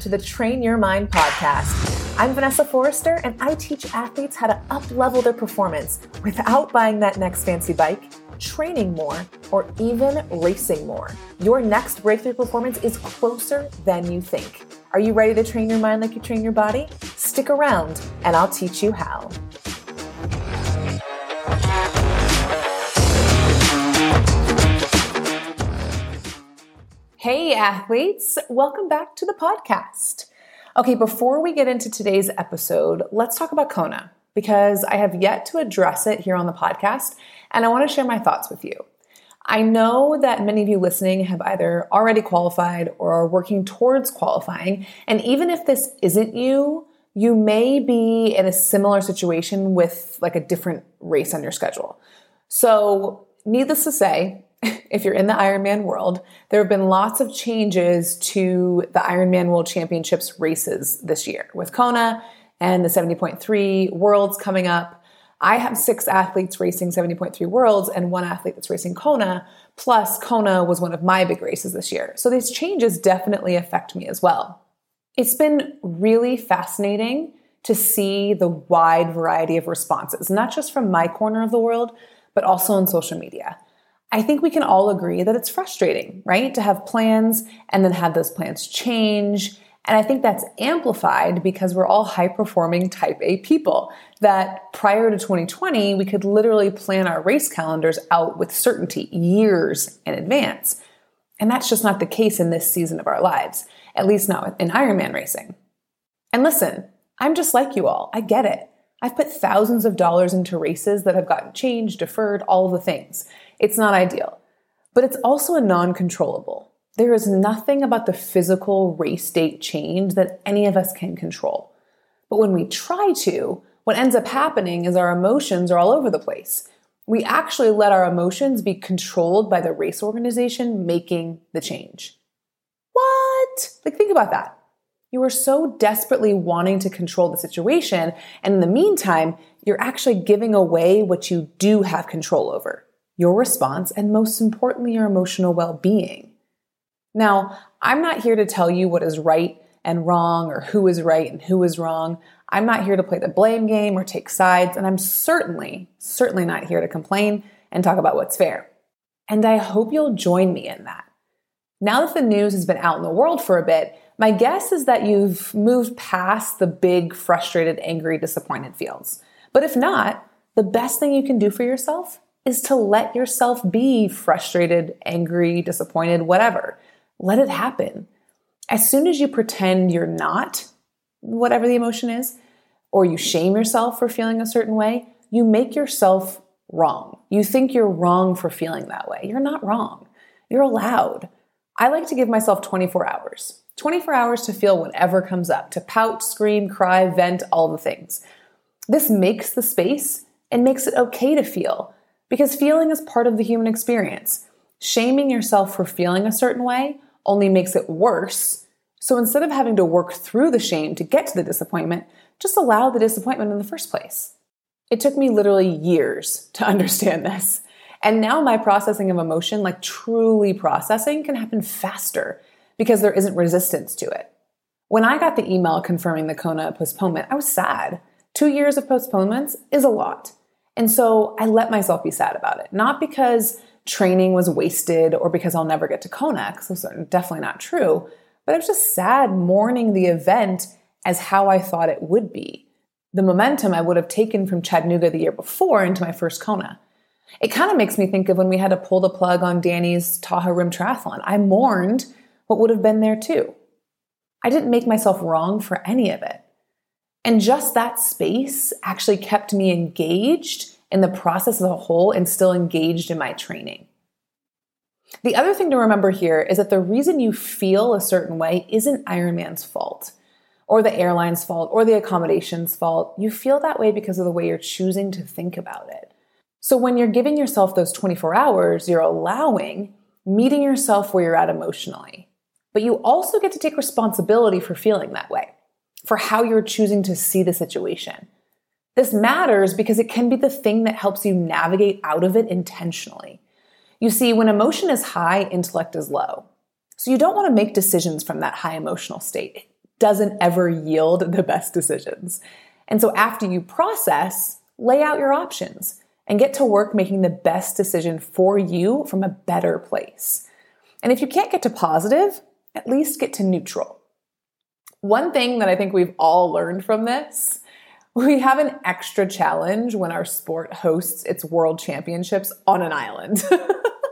To the Train Your Mind podcast. I'm Vanessa Forrester, and I teach athletes how to up level their performance without buying that next fancy bike, training more, or even racing more. Your next breakthrough performance is closer than you think. Are you ready to train your mind like you train your body? Stick around, and I'll teach you how. Hey, athletes, welcome back to the podcast. Okay, before we get into today's episode, let's talk about Kona because I have yet to address it here on the podcast and I want to share my thoughts with you. I know that many of you listening have either already qualified or are working towards qualifying, and even if this isn't you, you may be in a similar situation with like a different race on your schedule. So, needless to say, if you're in the Ironman world, there have been lots of changes to the Ironman World Championships races this year with Kona and the 70.3 Worlds coming up. I have six athletes racing 70.3 Worlds and one athlete that's racing Kona. Plus, Kona was one of my big races this year. So these changes definitely affect me as well. It's been really fascinating to see the wide variety of responses, not just from my corner of the world, but also on social media. I think we can all agree that it's frustrating, right? To have plans and then have those plans change. And I think that's amplified because we're all high performing type A people. That prior to 2020, we could literally plan our race calendars out with certainty years in advance. And that's just not the case in this season of our lives, at least not in Ironman racing. And listen, I'm just like you all. I get it. I've put thousands of dollars into races that have gotten changed, deferred, all the things. It's not ideal, but it's also a non controllable. There is nothing about the physical race date change that any of us can control. But when we try to, what ends up happening is our emotions are all over the place. We actually let our emotions be controlled by the race organization making the change. What? Like, think about that. You are so desperately wanting to control the situation, and in the meantime, you're actually giving away what you do have control over your response, and most importantly, your emotional well being. Now, I'm not here to tell you what is right and wrong or who is right and who is wrong. I'm not here to play the blame game or take sides, and I'm certainly, certainly not here to complain and talk about what's fair. And I hope you'll join me in that. Now that the news has been out in the world for a bit, my guess is that you've moved past the big, frustrated, angry, disappointed feels. But if not, the best thing you can do for yourself is to let yourself be frustrated, angry, disappointed, whatever. Let it happen. As soon as you pretend you're not, whatever the emotion is, or you shame yourself for feeling a certain way, you make yourself wrong. You think you're wrong for feeling that way. You're not wrong. You're allowed. I like to give myself 24 hours. 24 hours to feel whatever comes up, to pout, scream, cry, vent, all the things. This makes the space and makes it okay to feel because feeling is part of the human experience. Shaming yourself for feeling a certain way only makes it worse. So instead of having to work through the shame to get to the disappointment, just allow the disappointment in the first place. It took me literally years to understand this. And now my processing of emotion, like truly processing, can happen faster because there isn't resistance to it. When I got the email confirming the Kona postponement, I was sad. Two years of postponements is a lot. And so I let myself be sad about it, not because training was wasted or because I'll never get to Kona, because are definitely not true, but I was just sad mourning the event as how I thought it would be. The momentum I would have taken from Chattanooga the year before into my first Kona. It kind of makes me think of when we had to pull the plug on Danny's Tahoe Rim Triathlon. I mourned what would have been there too. I didn't make myself wrong for any of it. And just that space actually kept me engaged in the process as a whole and still engaged in my training. The other thing to remember here is that the reason you feel a certain way isn't Ironman's fault or the airline's fault or the accommodation's fault. You feel that way because of the way you're choosing to think about it. So when you're giving yourself those 24 hours, you're allowing meeting yourself where you're at emotionally. But you also get to take responsibility for feeling that way for how you're choosing to see the situation. This matters because it can be the thing that helps you navigate out of it intentionally. You see, when emotion is high, intellect is low. So you don't want to make decisions from that high emotional state. It doesn't ever yield the best decisions. And so after you process, lay out your options and get to work making the best decision for you from a better place. And if you can't get to positive, at least get to neutral. One thing that I think we've all learned from this we have an extra challenge when our sport hosts its world championships on an island.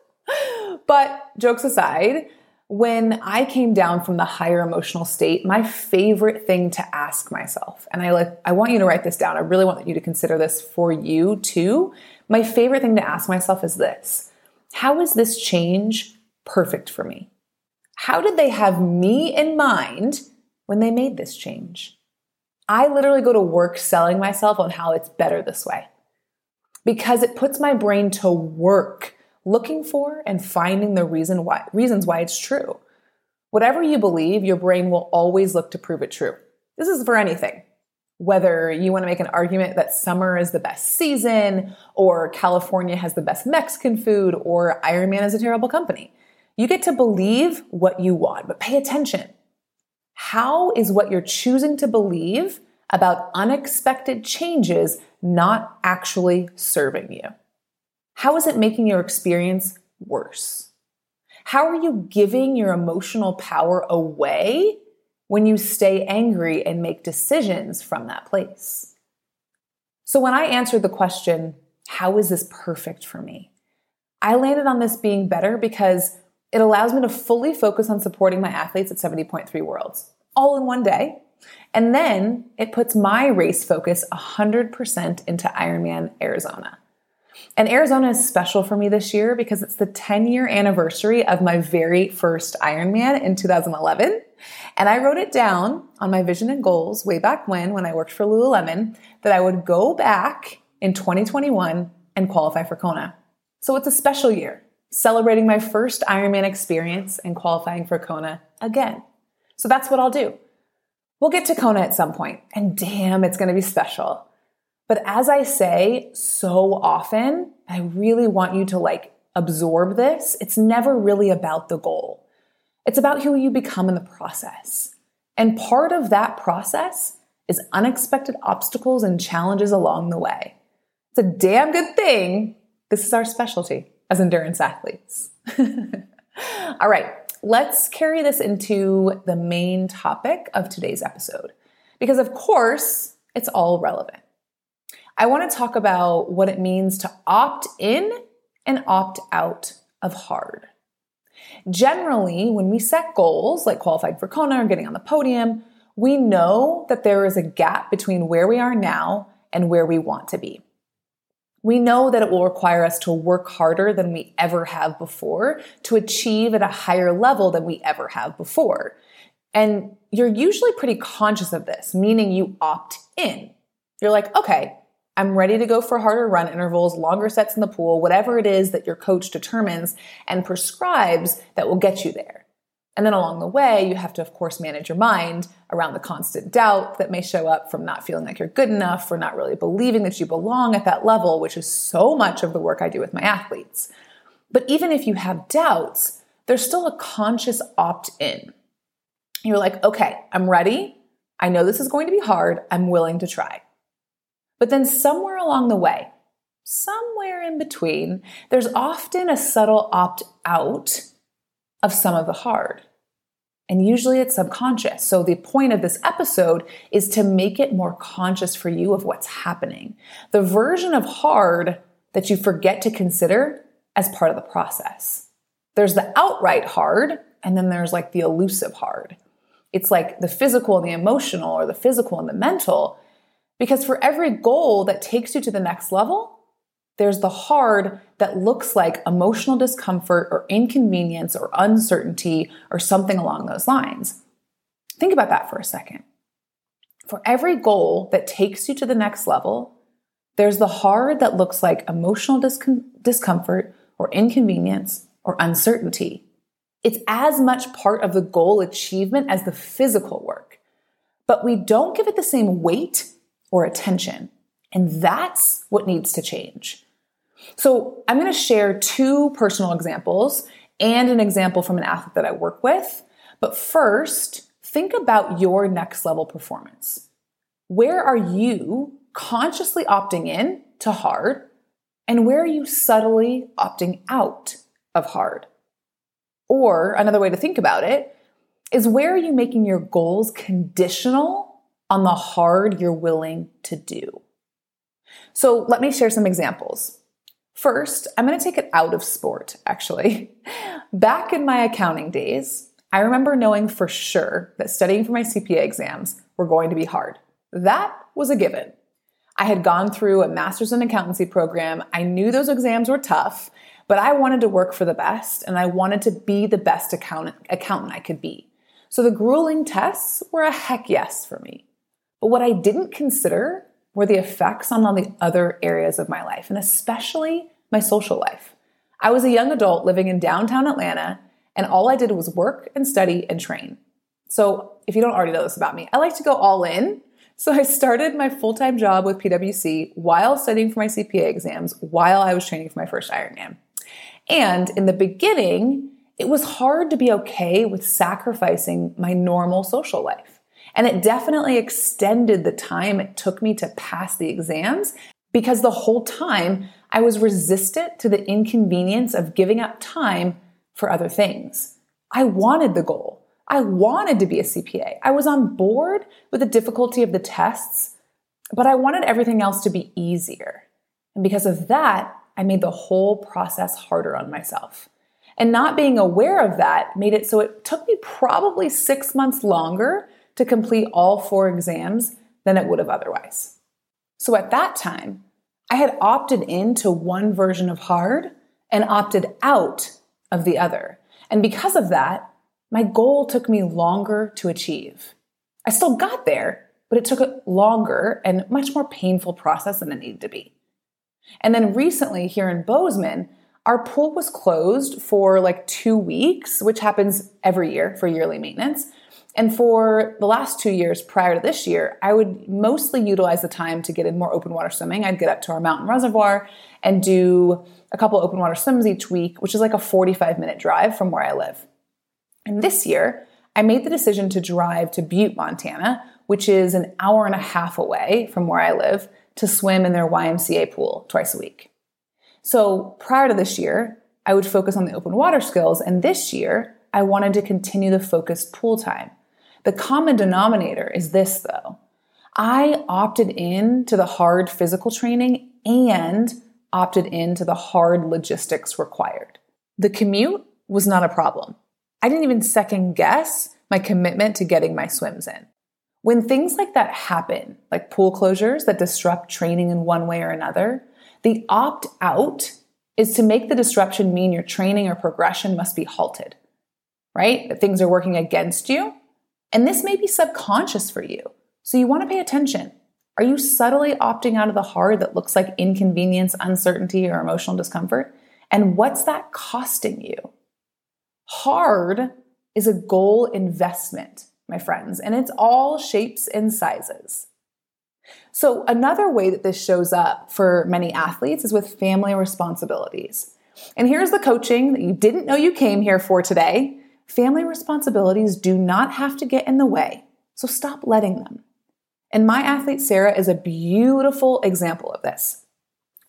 but jokes aside, when I came down from the higher emotional state, my favorite thing to ask myself, and I like I want you to write this down. I really want you to consider this for you too. My favorite thing to ask myself is this. How is this change perfect for me? How did they have me in mind when they made this change? I literally go to work selling myself on how it's better this way because it puts my brain to work looking for and finding the reason why reasons why it's true. Whatever you believe, your brain will always look to prove it true. This is for anything. Whether you want to make an argument that summer is the best season, or California has the best Mexican food, or Ironman is a terrible company. You get to believe what you want, but pay attention. How is what you're choosing to believe about unexpected changes not actually serving you? How is it making your experience worse? How are you giving your emotional power away when you stay angry and make decisions from that place? So, when I answered the question, How is this perfect for me? I landed on this being better because it allows me to fully focus on supporting my athletes at 70.3 Worlds all in one day. And then it puts my race focus 100% into Ironman Arizona. And Arizona is special for me this year because it's the 10 year anniversary of my very first Ironman in 2011. And I wrote it down on my vision and goals way back when, when I worked for Lululemon, that I would go back in 2021 and qualify for Kona. So it's a special year celebrating my first Ironman experience and qualifying for Kona again. So that's what I'll do. We'll get to Kona at some point, and damn, it's gonna be special. But as I say so often, I really want you to like absorb this. It's never really about the goal. It's about who you become in the process. And part of that process is unexpected obstacles and challenges along the way. It's a damn good thing. This is our specialty as endurance athletes. All right, let's carry this into the main topic of today's episode. Because, of course, it's all relevant. I want to talk about what it means to opt in and opt out of hard. Generally, when we set goals like qualifying for Kona or getting on the podium, we know that there is a gap between where we are now and where we want to be we know that it will require us to work harder than we ever have before to achieve at a higher level than we ever have before. And you're usually pretty conscious of this, meaning you opt in. You're like, okay, I'm ready to go for harder run intervals, longer sets in the pool, whatever it is that your coach determines and prescribes that will get you there. And then along the way, you have to, of course, manage your mind around the constant doubt that may show up from not feeling like you're good enough or not really believing that you belong at that level, which is so much of the work I do with my athletes. But even if you have doubts, there's still a conscious opt in. You're like, okay, I'm ready. I know this is going to be hard. I'm willing to try. But then somewhere along the way, somewhere in between, there's often a subtle opt out of some of the hard. And usually it's subconscious. So the point of this episode is to make it more conscious for you of what's happening. The version of hard that you forget to consider as part of the process. There's the outright hard, and then there's like the elusive hard. It's like the physical and the emotional, or the physical and the mental. Because for every goal that takes you to the next level, there's the hard that looks like emotional discomfort or inconvenience or uncertainty or something along those lines. Think about that for a second. For every goal that takes you to the next level, there's the hard that looks like emotional discomfort or inconvenience or uncertainty. It's as much part of the goal achievement as the physical work, but we don't give it the same weight or attention. And that's what needs to change. So I'm going to share two personal examples and an example from an athlete that I work with. But first, think about your next level performance. Where are you consciously opting in to hard, and where are you subtly opting out of hard? Or another way to think about it is where are you making your goals conditional on the hard you're willing to do? So let me share some examples. First, I'm going to take it out of sport, actually. Back in my accounting days, I remember knowing for sure that studying for my CPA exams were going to be hard. That was a given. I had gone through a master's in accountancy program. I knew those exams were tough, but I wanted to work for the best and I wanted to be the best accountant, accountant I could be. So the grueling tests were a heck yes for me. But what I didn't consider were the effects on all the other areas of my life, and especially my social life. I was a young adult living in downtown Atlanta, and all I did was work and study and train. So, if you don't already know this about me, I like to go all in. So, I started my full time job with PwC while studying for my CPA exams, while I was training for my first Ironman. And in the beginning, it was hard to be okay with sacrificing my normal social life. And it definitely extended the time it took me to pass the exams because the whole time I was resistant to the inconvenience of giving up time for other things. I wanted the goal. I wanted to be a CPA. I was on board with the difficulty of the tests, but I wanted everything else to be easier. And because of that, I made the whole process harder on myself. And not being aware of that made it so it took me probably six months longer to complete all four exams than it would have otherwise. So at that time, I had opted into one version of hard and opted out of the other. And because of that, my goal took me longer to achieve. I still got there, but it took a longer and much more painful process than it needed to be. And then recently here in Bozeman, our pool was closed for like two weeks, which happens every year for yearly maintenance. And for the last two years prior to this year, I would mostly utilize the time to get in more open water swimming. I'd get up to our mountain reservoir and do a couple open water swims each week, which is like a 45 minute drive from where I live. And this year, I made the decision to drive to Butte, Montana, which is an hour and a half away from where I live, to swim in their YMCA pool twice a week. So prior to this year, I would focus on the open water skills, and this year, I wanted to continue the focused pool time. The common denominator is this though. I opted in to the hard physical training and opted in to the hard logistics required. The commute was not a problem. I didn't even second guess my commitment to getting my swims in. When things like that happen, like pool closures that disrupt training in one way or another, the opt out is to make the disruption mean your training or progression must be halted, right? That things are working against you. And this may be subconscious for you. So you want to pay attention. Are you subtly opting out of the hard that looks like inconvenience, uncertainty, or emotional discomfort? And what's that costing you? Hard is a goal investment, my friends, and it's all shapes and sizes. So, another way that this shows up for many athletes is with family responsibilities. And here's the coaching that you didn't know you came here for today. Family responsibilities do not have to get in the way, so stop letting them. And my athlete Sarah is a beautiful example of this.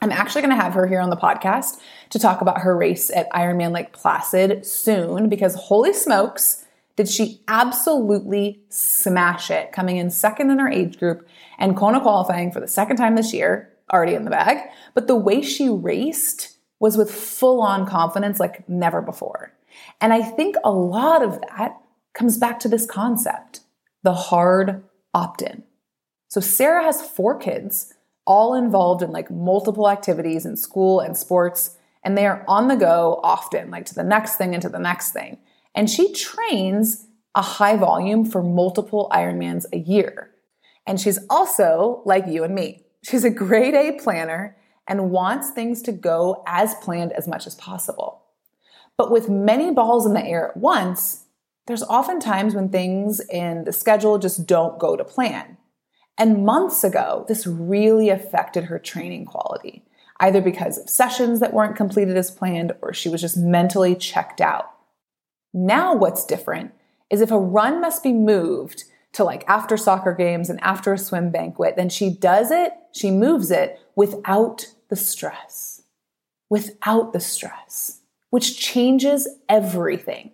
I'm actually going to have her here on the podcast to talk about her race at Ironman Lake Placid soon because holy smokes, did she absolutely smash it, coming in second in her age group and Kona qualifying for the second time this year, already in the bag. But the way she raced was with full on confidence like never before. And I think a lot of that comes back to this concept the hard opt in. So Sarah has four kids, all involved in like multiple activities in school and sports, and they are on the go often, like to the next thing and to the next thing. And she trains a high volume for multiple Ironmans a year. And she's also like you and me. She's a grade A planner and wants things to go as planned as much as possible. But with many balls in the air at once, there's often times when things in the schedule just don't go to plan. And months ago, this really affected her training quality, either because of sessions that weren't completed as planned or she was just mentally checked out. Now, what's different is if a run must be moved to like after soccer games and after a swim banquet, then she does it, she moves it without the stress. Without the stress, which changes everything.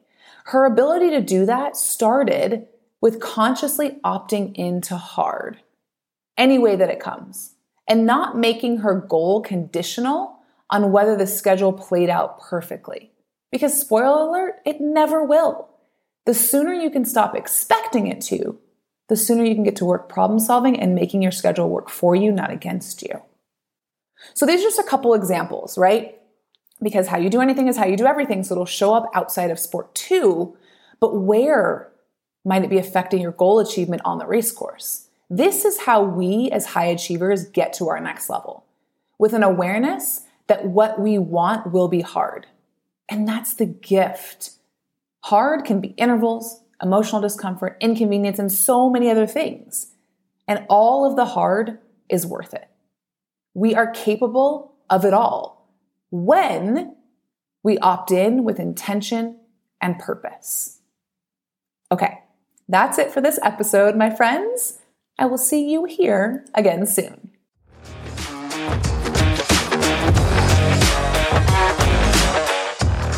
Her ability to do that started with consciously opting into hard, any way that it comes, and not making her goal conditional on whether the schedule played out perfectly. Because, spoiler alert, it never will. The sooner you can stop expecting it to, the sooner you can get to work problem solving and making your schedule work for you, not against you. So, these are just a couple examples, right? Because how you do anything is how you do everything. So, it'll show up outside of sport too. But where might it be affecting your goal achievement on the race course? This is how we as high achievers get to our next level with an awareness that what we want will be hard. And that's the gift. Hard can be intervals, emotional discomfort, inconvenience, and so many other things. And all of the hard is worth it. We are capable of it all when we opt in with intention and purpose. Okay, that's it for this episode, my friends. I will see you here again soon.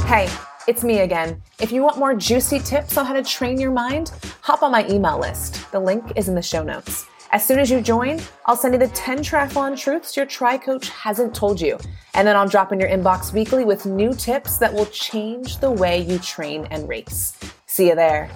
Hey, it's me again. If you want more juicy tips on how to train your mind, hop on my email list. The link is in the show notes. As soon as you join, I'll send you the 10 triathlon truths your tri coach hasn't told you. And then I'll drop in your inbox weekly with new tips that will change the way you train and race. See you there.